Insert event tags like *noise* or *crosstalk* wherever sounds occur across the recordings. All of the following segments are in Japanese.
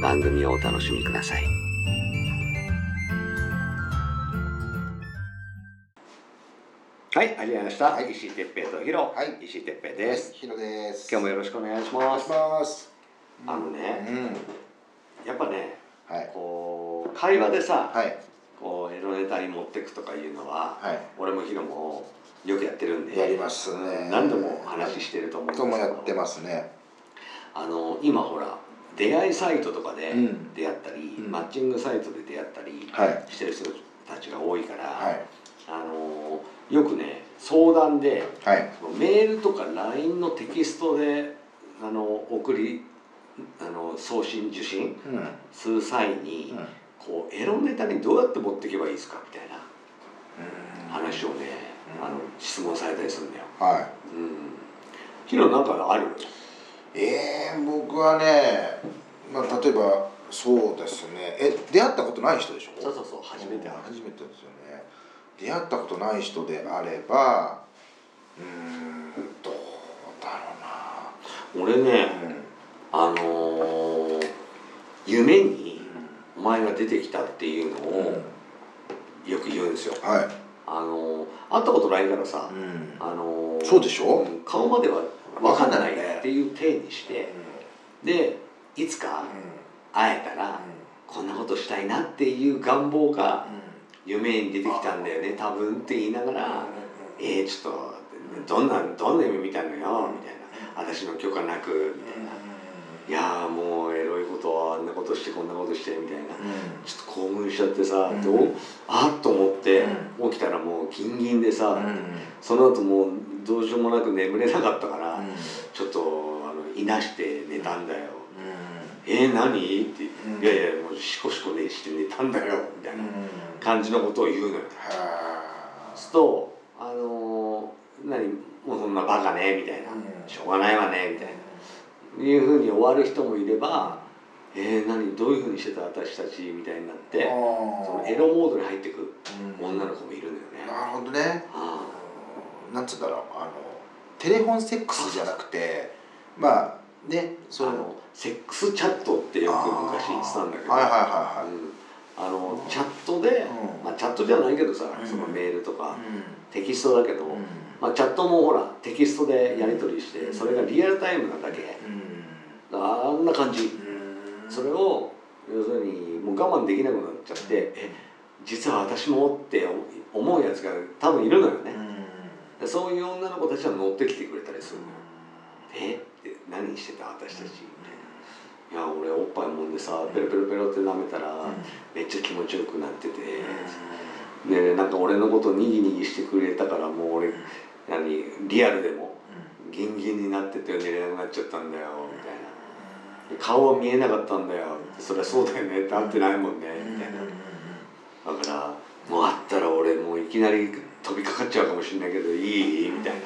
番組をお楽しみください。はい、始まりました。はい石井哲平とヒロ。はい石井哲平です。ヒロです。今日もよろしくお願いしお願いします。あのねうん。やっぱね、はい。こう、会話でさ、はい。こう、エロネタに持ってくとかいうのは、は俺もヒロもよくやってるんい。で、やりますね。何度も話してると思うんですけどともやってますね。あの今ほら出会いサイトとかでうん出会ったり、うんマッチングサイトで出会ったりはい。してる人たちが多いから、はい。あのよくね相談ではい。メールとか LINE のテキストであの送りあの送信受信うん。する際に、うん。こうエロネタにどうやって持っていけばいいですかみたいな話をね、うんあの質問されたりするんだよ。はうん。ヒロなんかある？い。ええ、僕はね、まあ例えばそうですね。え、出会ったことない人でしょ？そうそうそう初めて。初めてですよね。出会ったことない人であれば、うーん、どうだろ俺ね。うな。うん。あのー夢にお前が出てきたっていうのうん。をよく言うんですよ。はい。あのー会ったことないからさ、うん。あのーそうでしょ？ん顔までは分かんないねっていう体にして、でいつか会えたらこんなことしたいなっていう願望が夢に出てきたんだよね多分って言いながら「えー、ちょっとどんなどんな夢見たのよ」みたいな「私の許可なく」みたいな。いやーもうエロいことはあんなことしてこんなことしてみたいな。ちょっと興奮しちゃってさ、うん。どうあっと思って起きたらもうギンギンでさ、うん。その後もうどうしようもなく眠れなかったから、ちょっとあのいなして寝たんだよ「えー、何?」って「うん。いやいやもうシコシコねして寝たんだよ」みたいな感じのことを言うのよ。はすると「あのー、何？もうそんなバカね」みたいな。うん「しょうがないわね」みたいな。いうふうに終わる人もいれば「えー、何どういうふうにしてた私たち」みたいになってそのエロモードに入ってく女の子もいるんだよね。なるほどね。あなんつうんだろうあのテレフォンセックスじゃなくてまあねそのセックスチャットってよく昔言ってたんだけど、はいはいはうん。あのチャットで、うん。まあ、チャットじゃないけどさ、うん。そのメールとかいはいテキストだけど、うん。まあ、チャットもほらテキストでやり取りしてそれがリアルタイムなだけあんな感じ。うん。それを要するにもう我慢できなくなっちゃってえ実は私もって思うやつが多分いるのよね。でそういう女の子たちは乗ってきてくれたりするの。よえ？って何してた？私たち。みたいないや俺おっぱいもんでさペロペロペロって舐めたらめっちゃ気持ちよくなってて。でなんか俺のことにぎにぎしてくれたからもう俺何？リアルでもギンギンになってて寝れなくなっちゃったんだよみたいな顔は見えなかったんだよ。そりゃそうだよね。って会ってないもんね。みたいな。だからもう会ったら俺もういきなり飛びかかっちゃうかもしれないけどいい？みたいな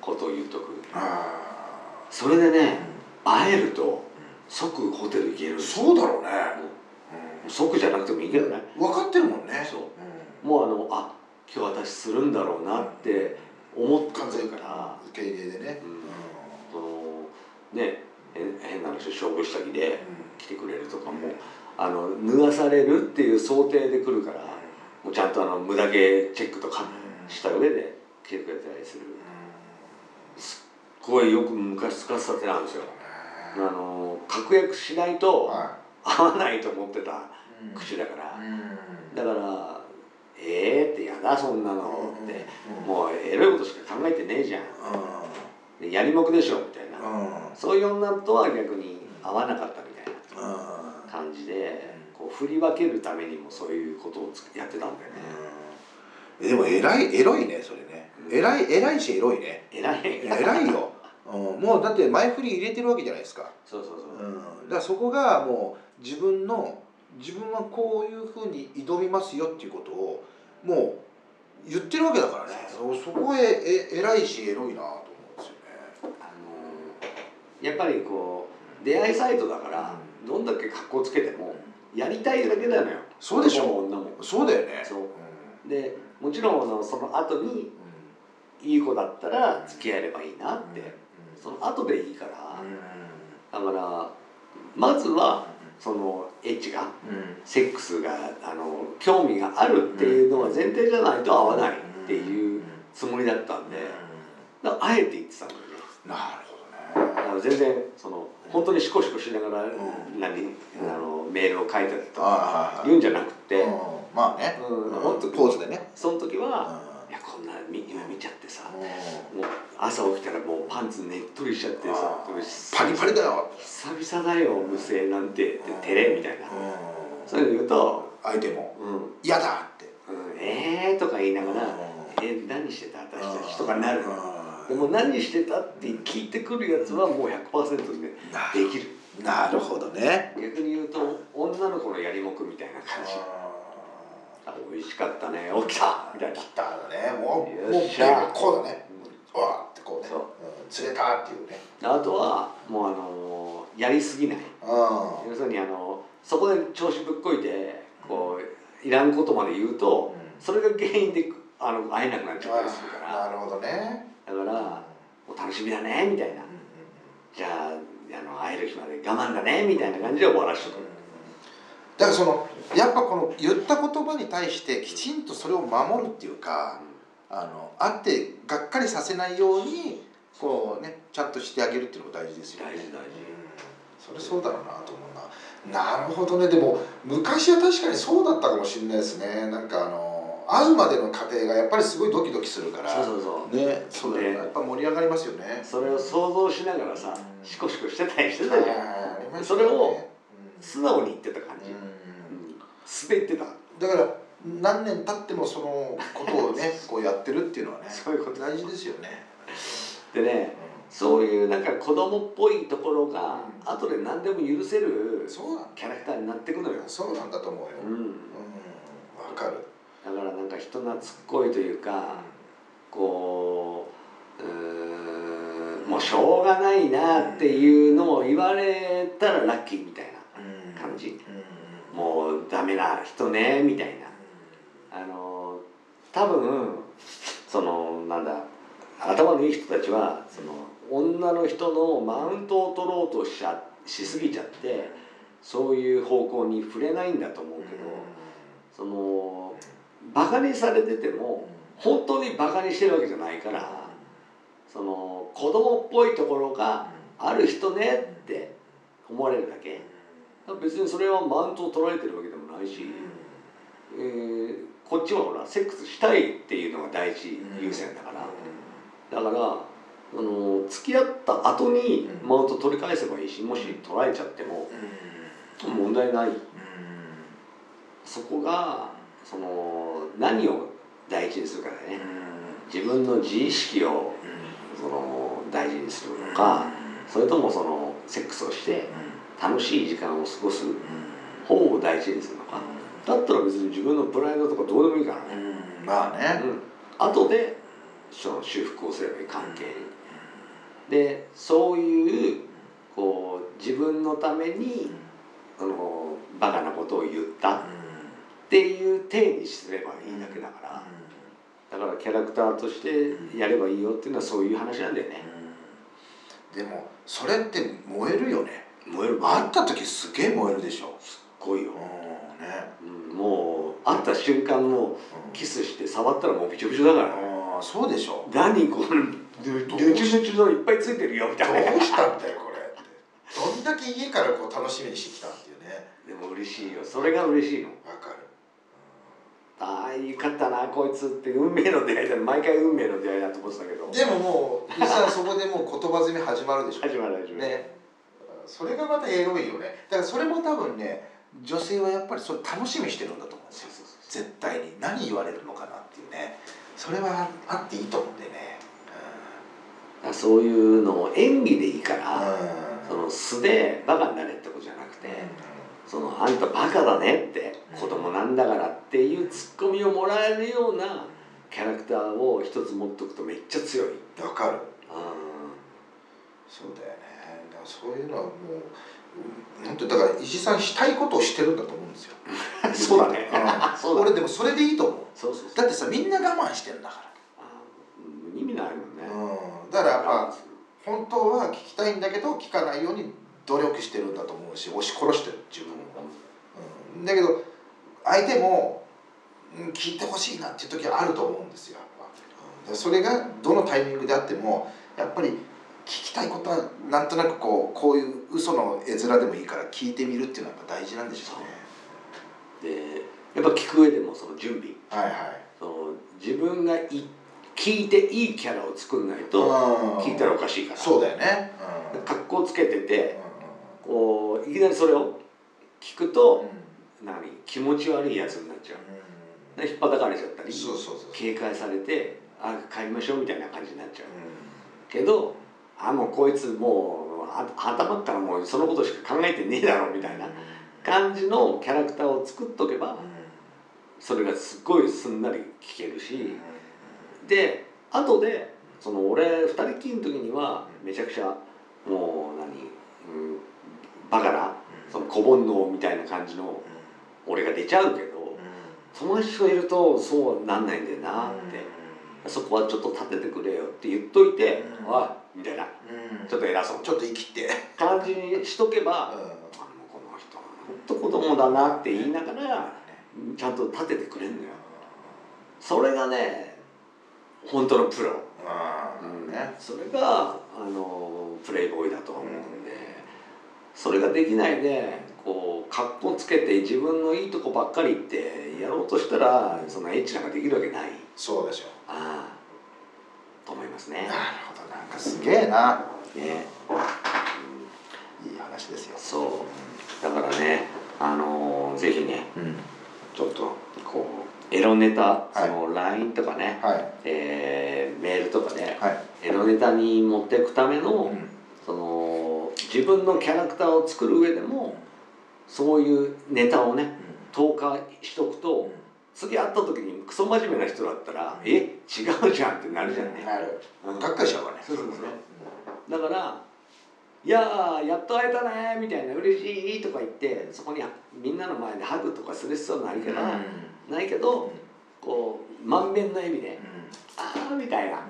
ことを言うとく。あそれでね会えると即ホテル行けるそうだろうね。もう即じゃなくてもいいけどね。分かってるもんね。そう。もうあのあ今日私するんだろうなって思って完全にるから、受け入れでね。うん。そのね変変な話勝負下着で来てくれるとかも、あの脱がされるっていう想定で来るからもうちゃんとあの無駄毛チェックとかした上で来てくれたりする。すっごいよく昔使ってた手なんですよ。あの確約しないとは合わないと思ってた口だから、だから「ええー」って「やだそんなの」って、もうエロいことしか考えてねえじゃん。でやりもくでしょみたいな、そういう女とは逆に合わなかったみたいな感じで、こう振り分けるためにもそういうことをつやってたんだよね、でも偉いエロいねそれね。偉い偉いしエロいね。偉い。偉いよ、うん、もうだって前振り入れてるわけじゃないですか、そうそうそう、うん、だからそこがもう自分の自分はこういうふうに挑みますよっていうことをもう言ってるわけだからね。そそこへえ偉いしエロいなと思うんですよねあのやっぱりこう出会いサイトだからどんだけ格好つけてもやりたいだけなのよ。そうでしょ。女も。そうだよね。でもちろんその後にいい子だったら付き合えればいいなって。その後でいいからだからまずはそのエッチがセックスがあの興味があるっていうのが前提じゃないと合わないっていうつもりだったんであえて言ってたんだよね。なるほどねだから全然その本当にシコシコしながらん。何あのメールを書いたりとか言うんじゃなくてうん。まあね。うん。うん本当ポーズでね。その時うん。はいやこんなみ今見ちゃってさうん。もう朝起きたらもうパンツねっとりしちゃってさパリパリだよ。久々だよ無声なんてって照れみたいな。うん。そういうの言うと相手も「うん、うん、嫌だって。えー」とか言いながら「え何してた？私たち」とかなるでも何してたって聞いてくるやつはもう100%でなできる。なるほどね。逆に言うと女の子のやりもくみたいな感じ。あ美味しかったね。起きた！みたいな。来たね。もうもうよっしゃこうだね。うわってこうね。そう。うん釣れたっていうね。あとはもうあのやりすぎない。うん。要するにあのそこで調子ぶっこいてこういらんことまで言うとそれが原因であの会えなくなっちゃったりするから。なるほどねだからもう楽しみだねみたいな。じゃああの会える日まで我慢だねみたいな感じで終わらしとく。だからそのやっぱこの言った言葉に対してきちんとそれを守るっていうかあの会ってがっかりさせないようにこうねちゃんとしてあげるっていうのが大事ですよね。大事大事。それそうだろうなと思うな。なるほどね。でも昔は確かにそうだったかもしれないですね。なんかあの会うまでの過程がやっぱりすごいドキドキするから。そうそうそう。ね。そうだやっぱ盛り上がりますよね。それを想像しながらさうんシコシコしてたりしてたじゃん。ありましたそれをうん。素直に言ってた感じ、うん。うん滑ってた。だから何年経ってもそのことをね *laughs* こうやってるっていうのはねそういうこと。大事ですよね、でねそういうなんか子供っぽいところがうん。後で何でも許せるキャラクターになってくのよ、そうなんだと思うよ。うん、うん。わかるだからなんか人懐っこいというかこううもうしょうがないなっていうのを言われたらラッキーみたいな感じ。もうダメな人ねみたいな。あの多分そのなんだ頭のいい人たちはその女の人のマウントを取ろうとしちゃしすぎちゃってそういう方向に触れないんだと思うけどそのバカにされてても本当にバカにしてるわけじゃないからその子供っぽいところがある人ねって思われるだけ。別にそれはマウントを取られてるわけでもないし、えーこっちはほらセックスしたいっていうのが第一優先だから、だからあの付き合った後にうん。マウント取り返せばいいしもし取られちゃっても問題ない。そこがその何を第一にするかだね。自分の自意識をその大事にするのかそれともそのセックスをして楽しい時間を過ごす方を大事にするのか。だったら別に自分のプライドとかどうでもいいからね、まあね。うん、後でその修復をすればいい関係に。でそういうこう自分のためにあのバカなことを言ったっていう体にすればいいだけだから。だからキャラクターとしてやればいいよっていうのはそういう話なんだよね。でもそれって燃えるよね。燃える。会った時すげえ燃えるでしょ。すっごいよ。うん、ね。うんもう会った瞬間もキスして触ったらもうびちょびちょだから。ねああそうでしょ。何これルどうルチュルチュのいっぱいついてるよみどたいな。うしたんだよこれどんだけ家からこう楽しみにしてきたっていうねね。でも嬉しいよ。それが嬉しいの。わかるああよかったなこいつって運命の出会いだ。毎回運命の出会いだと思ってたけど。でももう実際そこでもう言葉攻め始まるでしょ。始まる始まる、ね。それがまたエロいよね。だからそれも多分ね女性はやっぱりそれ楽しみにしてるんだと思うんですよ。絶対に。何言われるのかなっていうね。それはあっていいと思うんでね。だからそういうのを演技でいいから、うん。その素でバカになれってことじゃなくて、そのあんたバカだねってうん。子供なんだからっていうツッコミをもらえるようなキャラクターを一つ持っとくとめっちゃ強い。わかる。あそうだよね。だからそういうのはもう本当にだから石井さんしたいことをしてるんだと思うんですよ。*laughs* ーそうだね。俺でもそれでいいと思う。そうそう。だってさみんな我慢してんだかあー意味ないもんね。ら、うん、だからやっぱ本当は聞きたいんだけど聞かないように努力してるんだと思うし押し殺してる自分だけど相手も、うん、聞いてほしいなっていう時はあると思うんですよそれがどのタイミングであってもやっぱり聞きたいことはなんとなくこうこういう嘘の絵面でもいいから聞いてみるっていうのはやっぱ大事なんでしょうね。でやっぱ聞く上でもその準備。はいはい。その自分がい聞いていいキャラを作んないと聞いたらおかしいから。そうだよね。うん。格好つけててうこういきなりそれを聞くとん何？気持ち悪いやつになっちゃう。で引っ張かれちゃったりそうそうそう警戒されてあ帰りましょうみたいな感じになっちゃう。けどあもうこいつもうあ頭からもうそのことしか考えてねえだろみたいな感じのキャラクターを作っとけばそれがすっごいすんなり聞けるしで後でその俺二人きりの時にはめちゃくちゃもう何、うん、バカなその小煩悩みたいな感じの俺が出ちゃうけど友達といるとそうなんないんだよなって。そこはちょっと立ててくれよって言っといて「うん。おい」みたいな。ちょっと偉そう。ちょっと生きて。感じにしとけば「あもうこの人ほんと子供だな」って言いながらちゃんと立ててくれんのよ。それがね本当のプロ、うん。ね。それがあのプレイボーイだと思うんでそれができないでこう格好つけて自分のいいとこばっかり言ってやろうとしたらそんなエッチなんかできるわけない。そうでしょああ。と思いますね。なるほど。なんかすげえな。ね、いい話ですよ。そう。だからねあのぜひねうん。ちょっとこうエロネタ、はい。その LINE とかね、はい。えーメールとかで、はい。エロネタに持っていくための、うん。その自分のキャラクターを作る上でもそういうネタをね投下しとくと次会った時にクソ真面目な人だったら「え違うじゃん」ってなるじゃん。ね。なる。うん。がっかりしちゃうからね。そうそうそう。だから「いやーやっと会えたね」みたいな「嬉しい」とか言ってそこにみんなの前でハグとかする必要ないけど、ないけどこう満面の笑みで「ああ」みたいな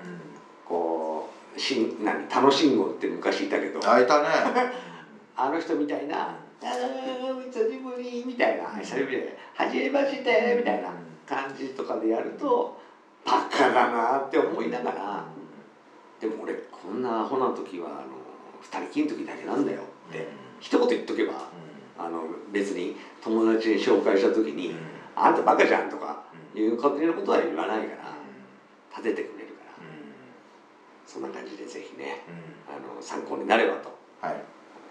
こうしん何楽しんごって昔いたけど。開いたね。*laughs* あの人みたいな「ああ久しぶり」みたいな「久しぶりではじめまして」みたいな感じとかでやるとバカだなって思いながらでも俺こんなアホな時はあの二人きりの時だけなんだよって一言言っとけばあの別に友達に紹介した時に「あんたバカじゃん」とかいう勝手なことは言わないから立ててくれるから。そんな感じでぜひねあの参考になればと。はい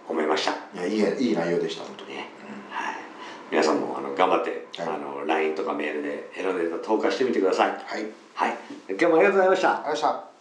思いました。いやいいいい内容でした本当に。ね。はい、皆さんもあの頑張って、はい。あの LINE とかメールでエロネタ投下してみてください。はい。ありがとうはい、今日もありがとうございました。ございました